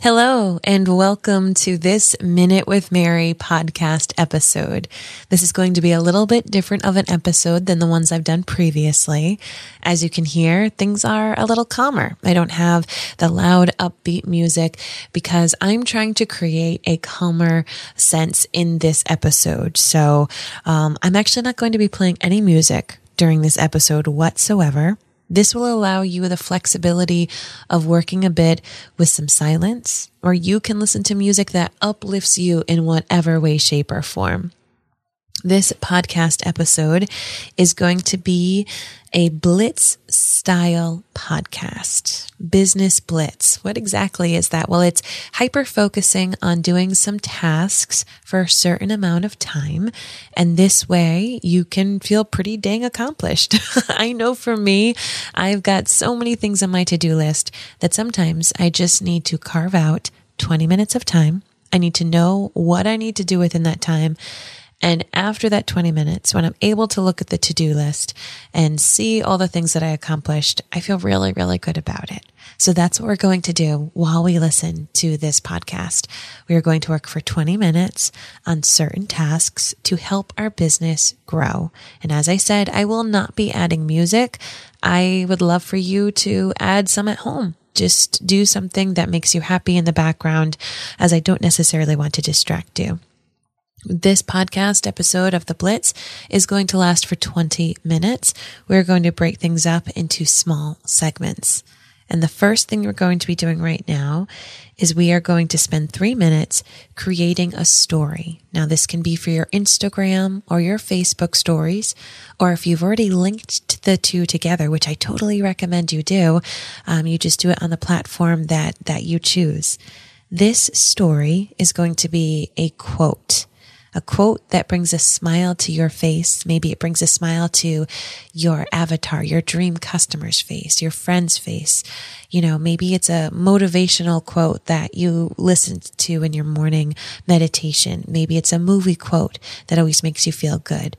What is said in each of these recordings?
Hello and welcome to this Minute with Mary podcast episode. This is going to be a little bit different of an episode than the ones I've done previously. As you can hear, things are a little calmer. I don't have the loud upbeat music because I'm trying to create a calmer sense in this episode. So, um, I'm actually not going to be playing any music during this episode whatsoever. This will allow you the flexibility of working a bit with some silence, or you can listen to music that uplifts you in whatever way, shape, or form. This podcast episode is going to be a blitz style podcast. Business blitz. What exactly is that? Well, it's hyper focusing on doing some tasks for a certain amount of time. And this way you can feel pretty dang accomplished. I know for me, I've got so many things on my to do list that sometimes I just need to carve out 20 minutes of time. I need to know what I need to do within that time and after that 20 minutes, when I'm able to look at the to do list and see all the things that I accomplished, I feel really, really good about it. So that's what we're going to do while we listen to this podcast. We are going to work for 20 minutes on certain tasks to help our business grow. And as I said, I will not be adding music. I would love for you to add some at home just do something that makes you happy in the background as I don't necessarily want to distract you. This podcast episode of The Blitz is going to last for 20 minutes. We're going to break things up into small segments. And the first thing we're going to be doing right now is we are going to spend three minutes creating a story. Now, this can be for your Instagram or your Facebook stories, or if you've already linked the two together, which I totally recommend you do, um, you just do it on the platform that, that you choose. This story is going to be a quote a quote that brings a smile to your face. Maybe it brings a smile to your avatar, your dream customer's face, your friend's face. You know, maybe it's a motivational quote that you listen to in your morning meditation. Maybe it's a movie quote that always makes you feel good.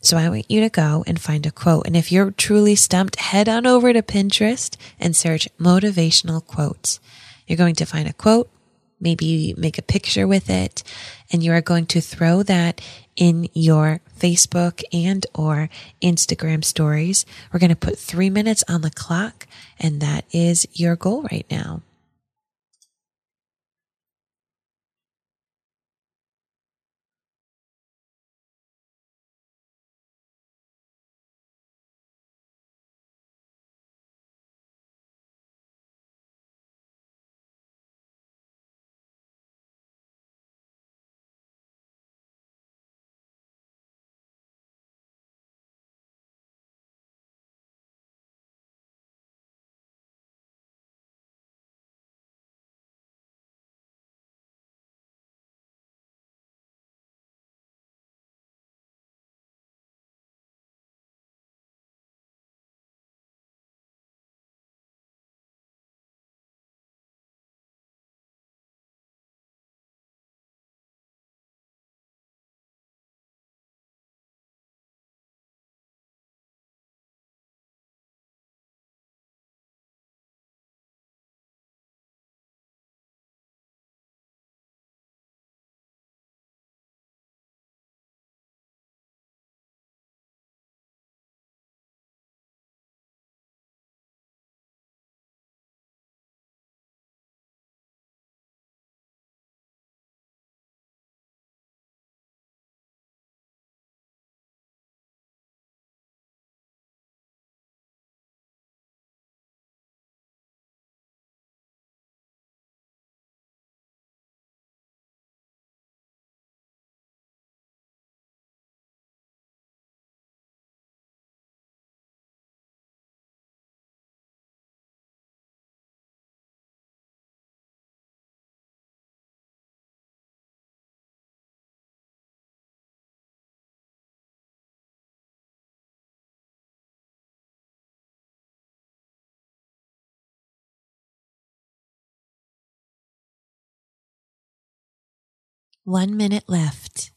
So I want you to go and find a quote. And if you're truly stumped, head on over to Pinterest and search motivational quotes. You're going to find a quote maybe make a picture with it and you are going to throw that in your Facebook and or Instagram stories. We're going to put three minutes on the clock and that is your goal right now. One minute left.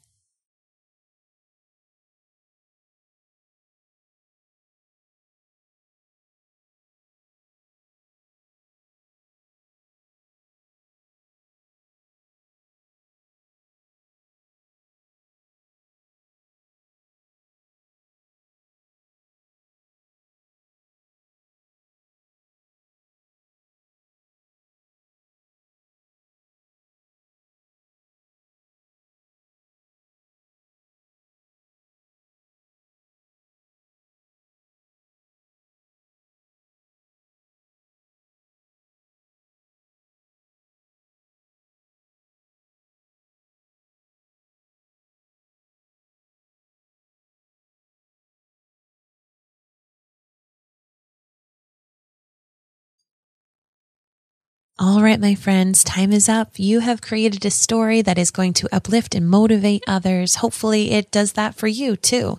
All right, my friends, time is up. You have created a story that is going to uplift and motivate others. Hopefully, it does that for you too.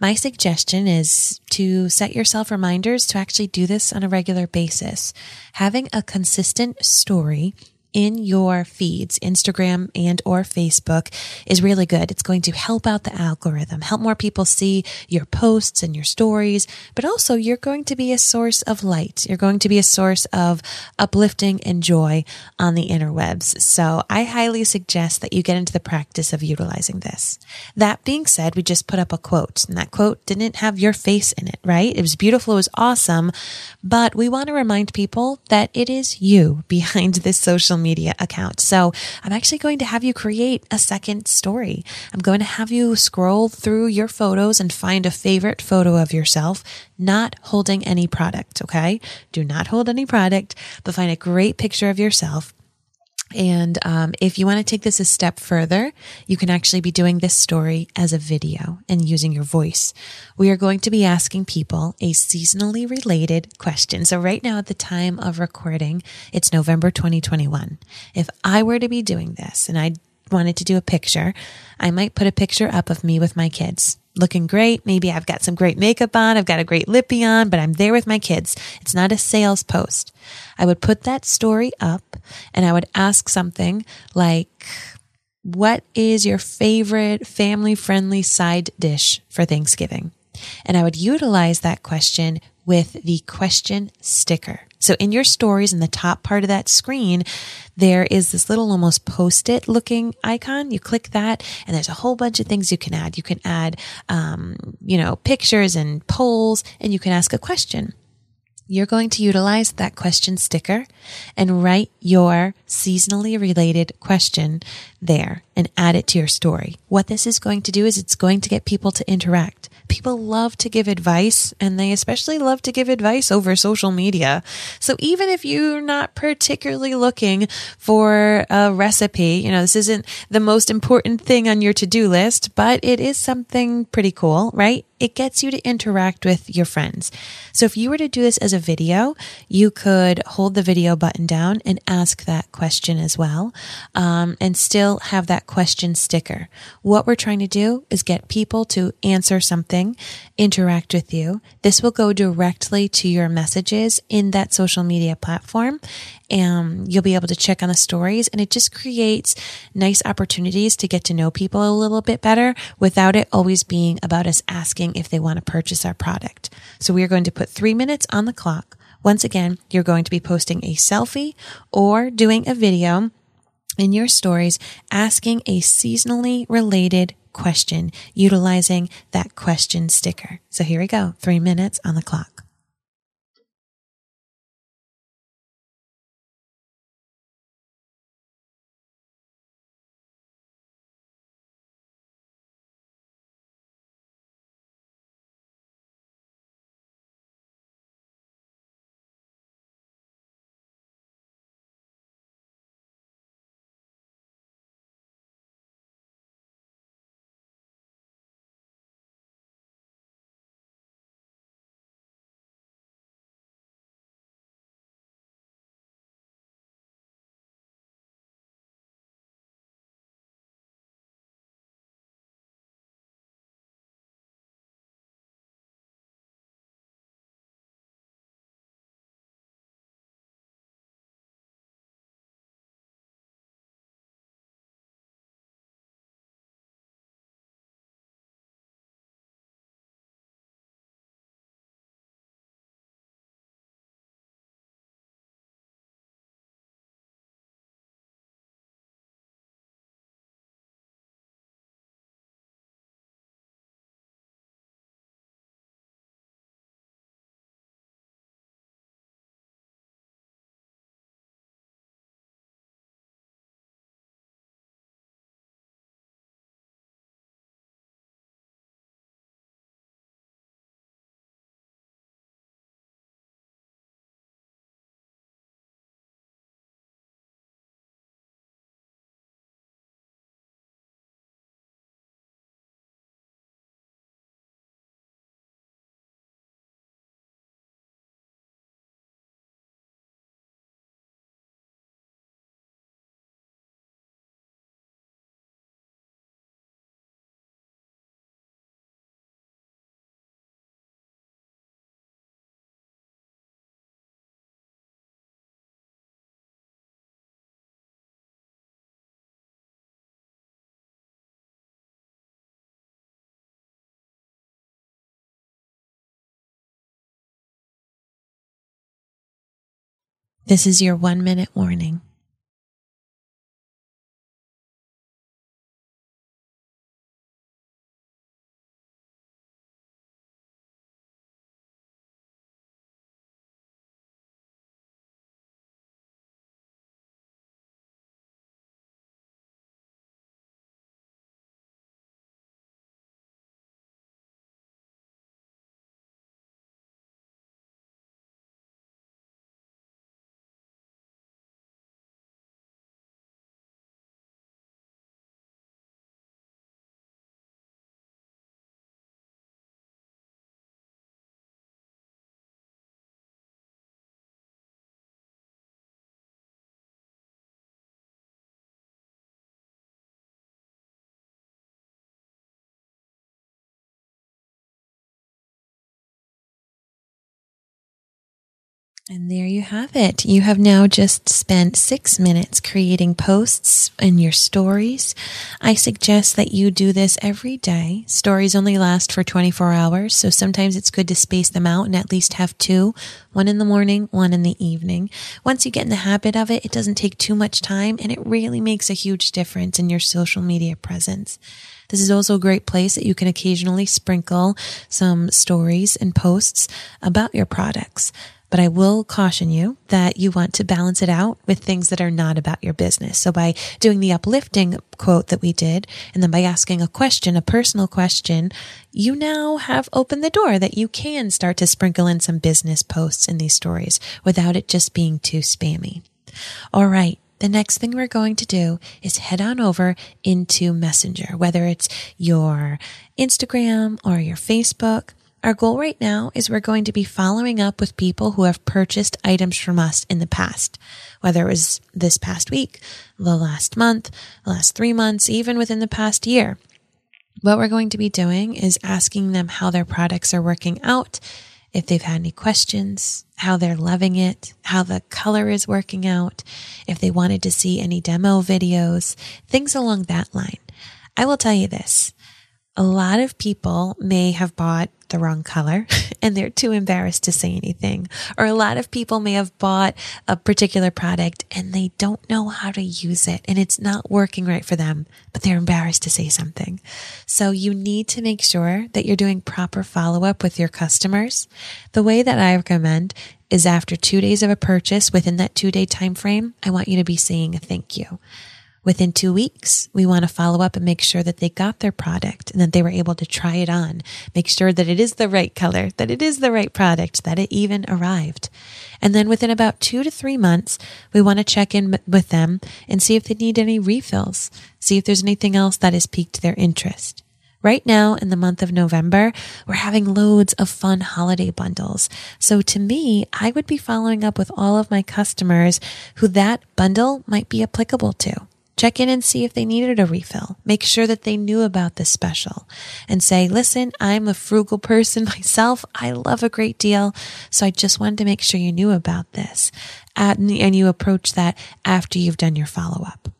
My suggestion is to set yourself reminders to actually do this on a regular basis. Having a consistent story in your feeds, Instagram and or Facebook is really good. It's going to help out the algorithm, help more people see your posts and your stories, but also you're going to be a source of light. You're going to be a source of uplifting and joy on the interwebs. So I highly suggest that you get into the practice of utilizing this. That being said, we just put up a quote and that quote didn't have your face in it, right? It was beautiful. It was awesome, but we want to remind people that it is you behind this social media account. So I'm actually going to have you create a second story. I'm going to have you scroll through your photos and find a favorite photo of yourself, not holding any product. Okay. Do not hold any product, but find a great picture of yourself and um, if you want to take this a step further, you can actually be doing this story as a video and using your voice. We are going to be asking people a seasonally related question. So, right now, at the time of recording, it's November 2021. If I were to be doing this and I wanted to do a picture, I might put a picture up of me with my kids looking great. Maybe I've got some great makeup on. I've got a great lippy on, but I'm there with my kids. It's not a sales post. I would put that story up and I would ask something like, what is your favorite family friendly side dish for Thanksgiving? And I would utilize that question with the question sticker. So in your stories in the top part of that screen, there is this little almost post-it looking icon. You click that and there's a whole bunch of things you can add. You can add, um, you know, pictures and polls and you can ask a question. You're going to utilize that question sticker and write your seasonally related question there and add it to your story. What this is going to do is it's going to get people to interact people love to give advice and they especially love to give advice over social media. So even if you're not particularly looking for a recipe, you know, this isn't the most important thing on your to-do list, but it is something pretty cool, right? it gets you to interact with your friends. So if you were to do this as a video, you could hold the video button down and ask that question as well, um, and still have that question sticker. What we're trying to do is get people to answer something, interact with you. This will go directly to your messages in that social media platform and you'll be able to check on the stories and it just creates nice opportunities to get to know people a little bit better without it always being about us asking if they want to purchase our product. So we are going to put three minutes on the clock. Once again, you're going to be posting a selfie or doing a video in your stories asking a seasonally related question utilizing that question sticker. So here we go. Three minutes on the clock. This is your one minute warning. And there you have it. You have now just spent six minutes creating posts in your stories. I suggest that you do this every day. Stories only last for 24 hours, so sometimes it's good to space them out and at least have two, one in the morning, one in the evening. Once you get in the habit of it, it doesn't take too much time and it really makes a huge difference in your social media presence. This is also a great place that you can occasionally sprinkle some stories and posts about your products. But I will caution you that you want to balance it out with things that are not about your business. So by doing the uplifting quote that we did, and then by asking a question, a personal question, you now have opened the door that you can start to sprinkle in some business posts in these stories without it just being too spammy. All right. The next thing we're going to do is head on over into Messenger, whether it's your Instagram or your Facebook our goal right now is we're going to be following up with people who have purchased items from us in the past, whether it was this past week, the last month, the last three months, even within the past year. What we're going to be doing is asking them how their products are working out, if they've had any questions, how they're loving it, how the color is working out, if they wanted to see any demo videos, things along that line. I will tell you this a lot of people may have bought the wrong color and they're too embarrassed to say anything. Or a lot of people may have bought a particular product and they don't know how to use it and it's not working right for them, but they're embarrassed to say something. So you need to make sure that you're doing proper follow up with your customers. The way that I recommend is after two days of a purchase within that two day time frame, I want you to be saying a thank you. Within two weeks, we want to follow up and make sure that they got their product and that they were able to try it on, make sure that it is the right color, that it is the right product, that it even arrived. And then within about two to three months, we want to check in with them and see if they need any refills, see if there's anything else that has piqued their interest. Right now in the month of November, we're having loads of fun holiday bundles. So to me, I would be following up with all of my customers who that bundle might be applicable to. Check in and see if they needed a refill. Make sure that they knew about this special and say, listen, I'm a frugal person myself. I love a great deal. So I just wanted to make sure you knew about this. and you approach that after you've done your follow up.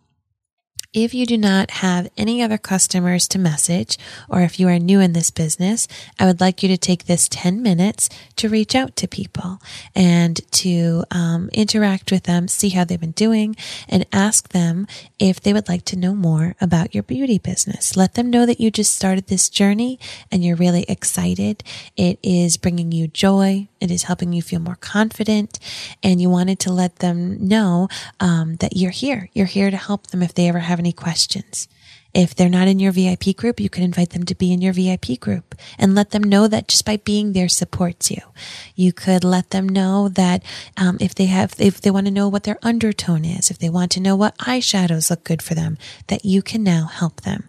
If you do not have any other customers to message, or if you are new in this business, I would like you to take this 10 minutes to reach out to people and to um, interact with them, see how they've been doing, and ask them if they would like to know more about your beauty business. Let them know that you just started this journey and you're really excited. It is bringing you joy. It is helping you feel more confident. And you wanted to let them know um, that you're here. You're here to help them if they ever have any questions. If they're not in your VIP group, you can invite them to be in your VIP group and let them know that just by being there supports you. You could let them know that um, if they have, if they want to know what their undertone is, if they want to know what eyeshadows look good for them, that you can now help them.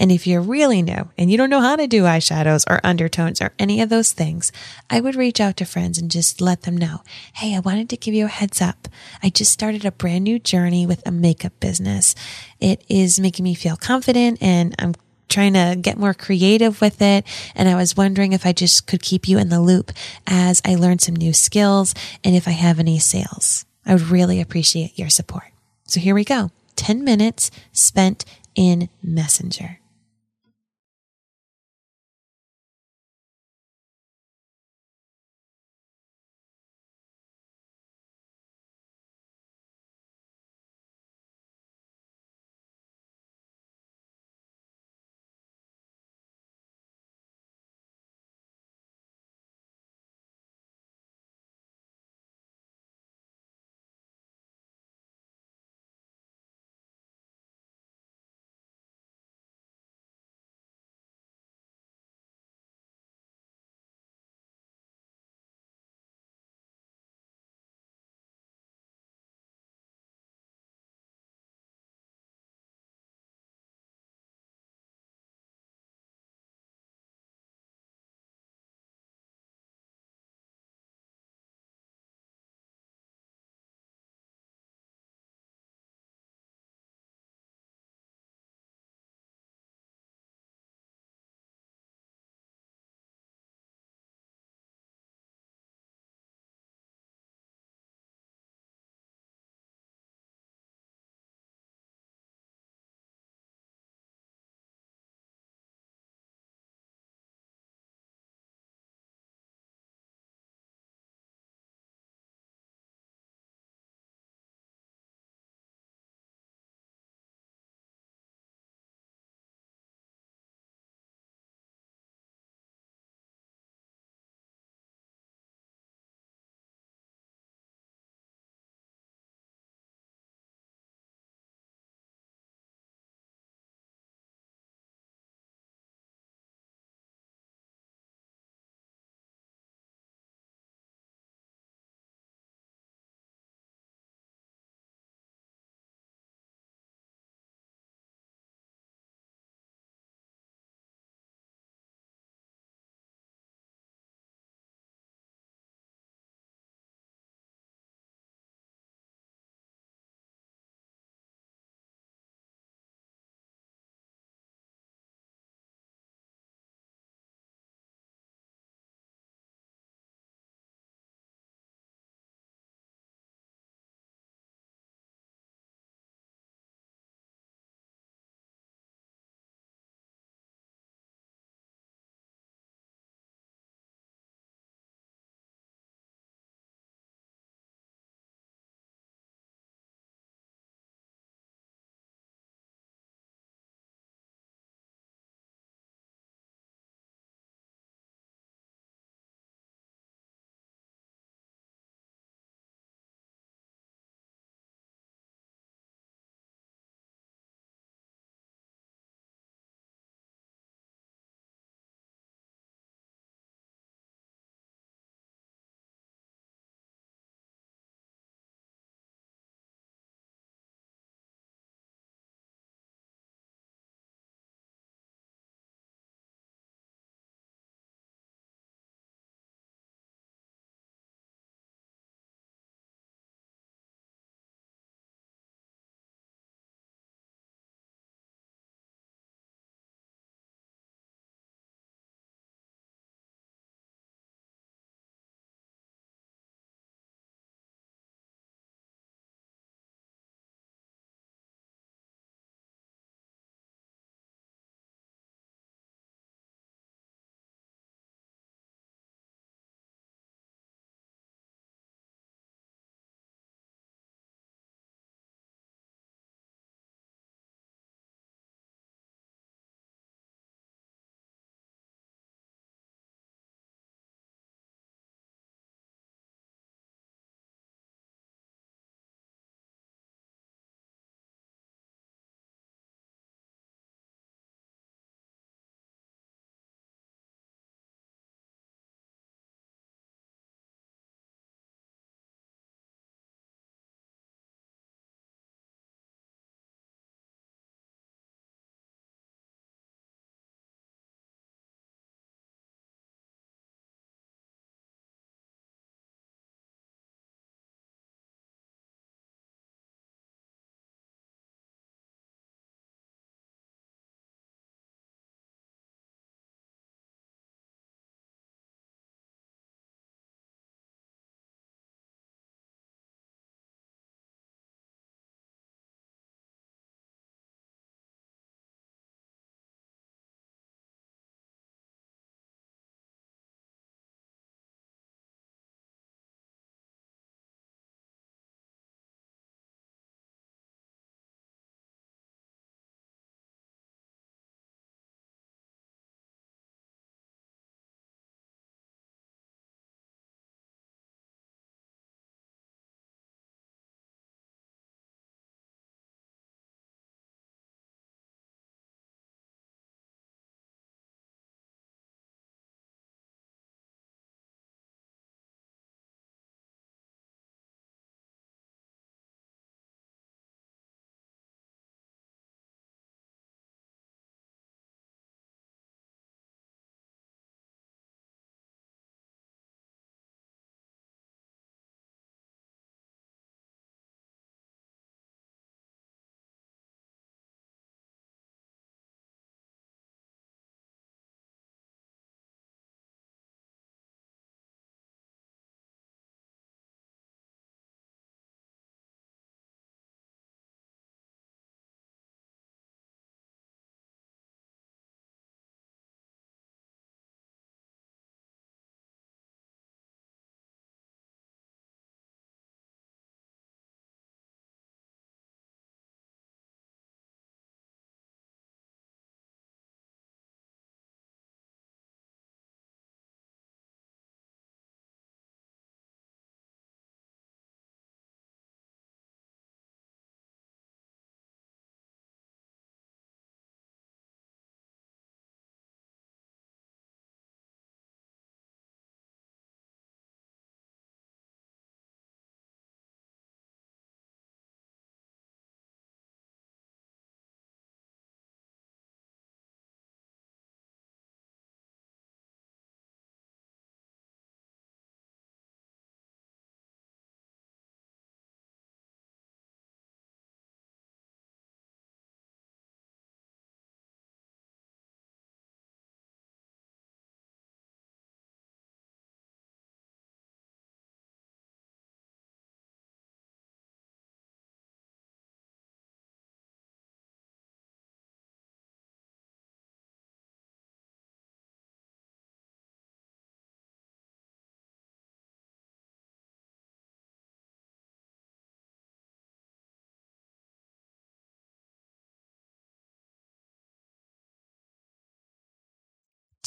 And if you're really new and you don't know how to do eyeshadows or undertones or any of those things, I would reach out to friends and just let them know, Hey, I wanted to give you a heads up. I just started a brand new journey with a makeup business. It is making me feel confident and I'm trying to get more creative with it. And I was wondering if I just could keep you in the loop as I learn some new skills and if I have any sales. I would really appreciate your support. So here we go. 10 minutes spent in Messenger.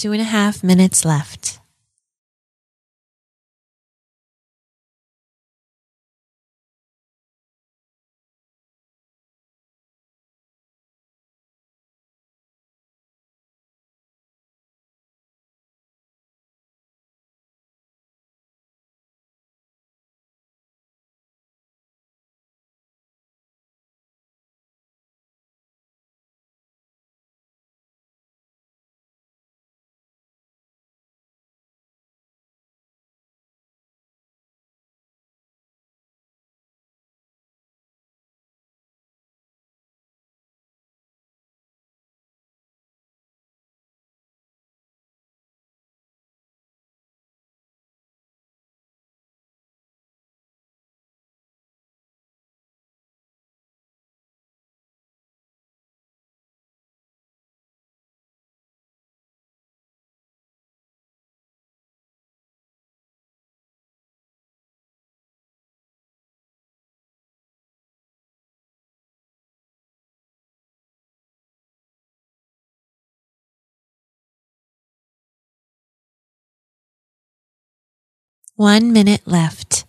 Two and a half minutes left. One minute left.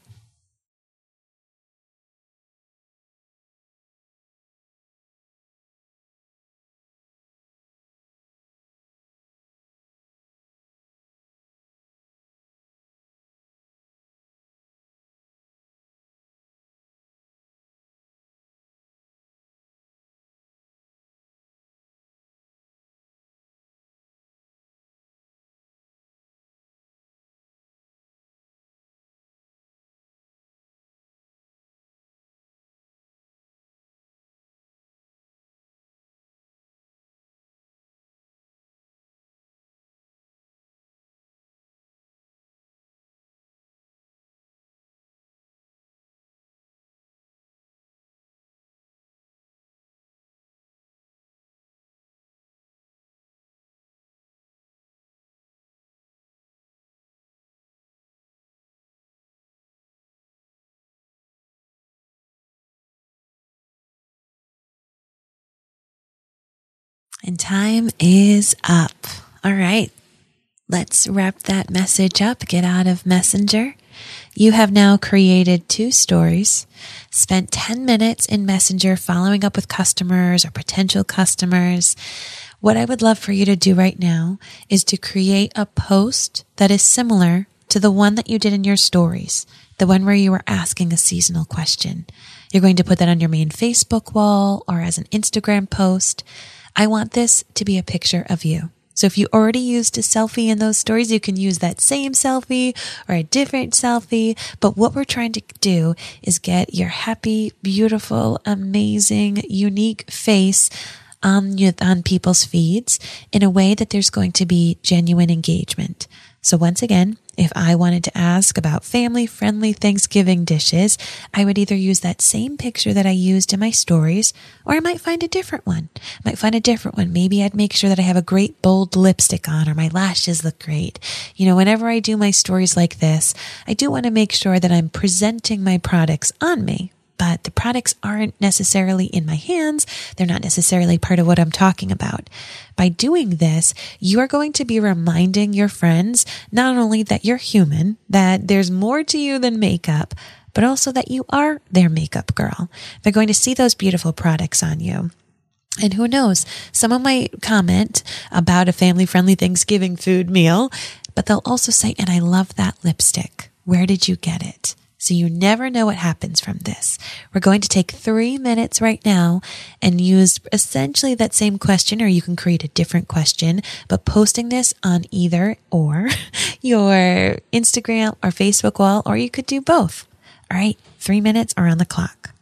And time is up. All right. Let's wrap that message up. Get out of Messenger. You have now created two stories, spent 10 minutes in Messenger following up with customers or potential customers. What I would love for you to do right now is to create a post that is similar to the one that you did in your stories, the one where you were asking a seasonal question. You're going to put that on your main Facebook wall or as an Instagram post. I want this to be a picture of you. So if you already used a selfie in those stories, you can use that same selfie or a different selfie. But what we're trying to do is get your happy, beautiful, amazing, unique face on, on people's feeds in a way that there's going to be genuine engagement. So once again, if I wanted to ask about family friendly Thanksgiving dishes, I would either use that same picture that I used in my stories, or I might find a different one. I might find a different one. Maybe I'd make sure that I have a great bold lipstick on or my lashes look great. You know, whenever I do my stories like this, I do want to make sure that I'm presenting my products on me but the products aren't necessarily in my hands. They're not necessarily part of what I'm talking about. By doing this, you are going to be reminding your friends not only that you're human, that there's more to you than makeup, but also that you are their makeup girl. They're going to see those beautiful products on you. And who knows, someone might comment about a family friendly Thanksgiving food meal, but they'll also say, and I love that lipstick. Where did you get it? So you never know what happens from this. We're going to take three minutes right now and use essentially that same question, or you can create a different question, but posting this on either or your Instagram or Facebook wall, or you could do both. All right. Three minutes are on the clock.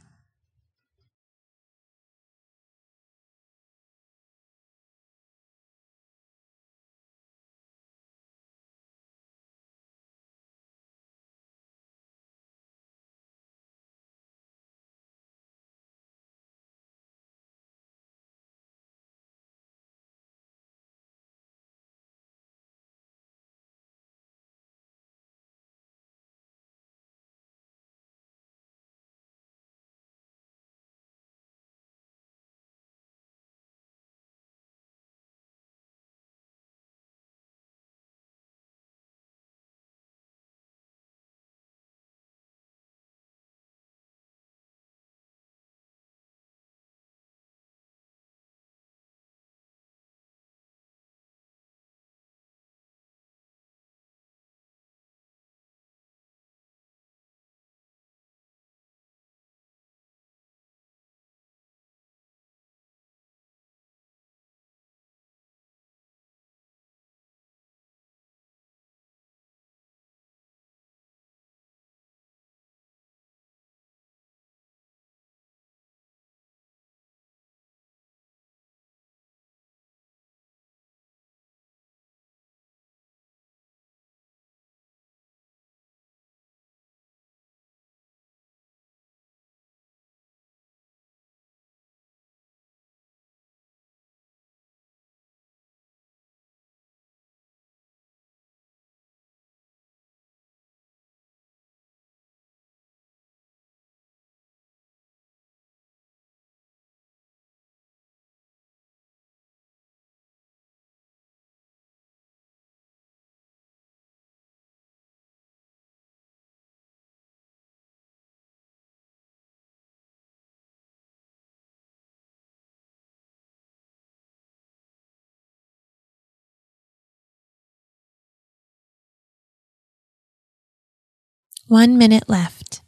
One minute left.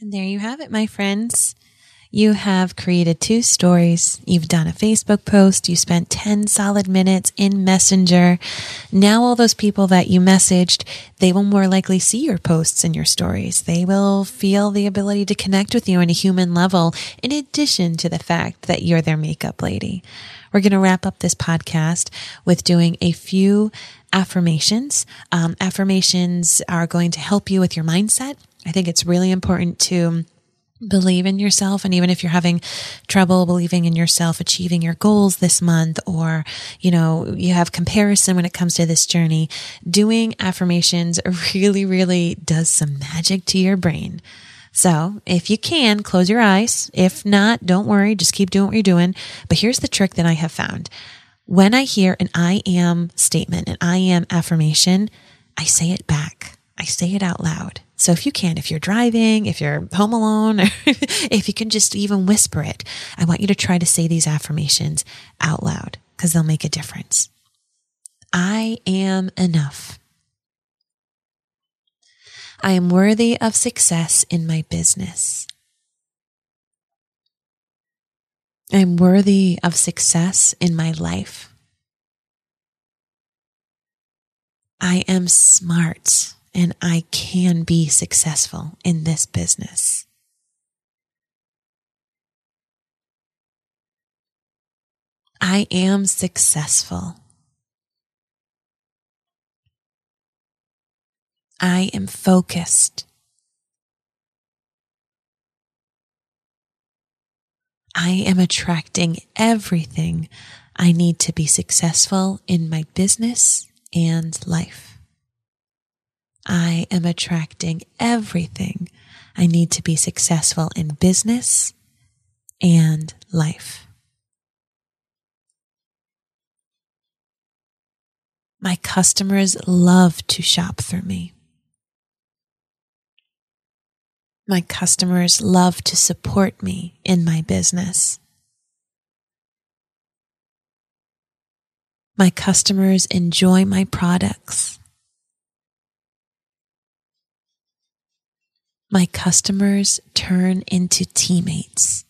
And there you have it, my friends. You have created two stories. You've done a Facebook post. You spent 10 solid minutes in Messenger. Now, all those people that you messaged, they will more likely see your posts and your stories. They will feel the ability to connect with you on a human level, in addition to the fact that you're their makeup lady. We're going to wrap up this podcast with doing a few affirmations. Um, affirmations are going to help you with your mindset. I think it's really important to believe in yourself. And even if you're having trouble believing in yourself, achieving your goals this month, or, you know, you have comparison when it comes to this journey, doing affirmations really, really does some magic to your brain. So if you can, close your eyes. If not, don't worry. Just keep doing what you're doing. But here's the trick that I have found. When I hear an I am statement, an I am affirmation, I say it back. I say it out loud. So if you can, if you're driving, if you're home alone, if you can just even whisper it, I want you to try to say these affirmations out loud because they'll make a difference. I am enough. I am worthy of success in my business. I am worthy of success in my life. I am smart and I can be successful in this business. I am successful. I am focused. I am attracting everything I need to be successful in my business and life. I am attracting everything I need to be successful in business and life. My customers love to shop through me. My customers love to support me in my business. My customers enjoy my products. My customers turn into teammates.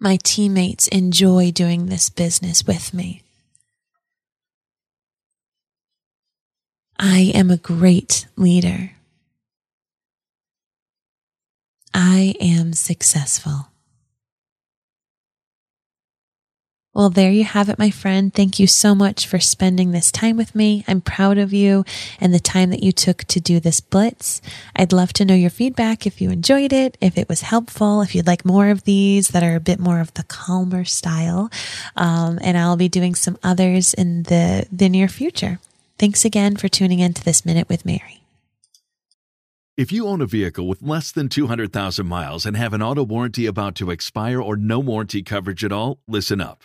My teammates enjoy doing this business with me. I am a great leader. I am successful. Well, there you have it, my friend. Thank you so much for spending this time with me. I'm proud of you and the time that you took to do this blitz. I'd love to know your feedback if you enjoyed it, if it was helpful, if you'd like more of these that are a bit more of the calmer style. Um, and I'll be doing some others in the, the near future. Thanks again for tuning in to this minute with Mary. If you own a vehicle with less than 200,000 miles and have an auto warranty about to expire or no warranty coverage at all, listen up.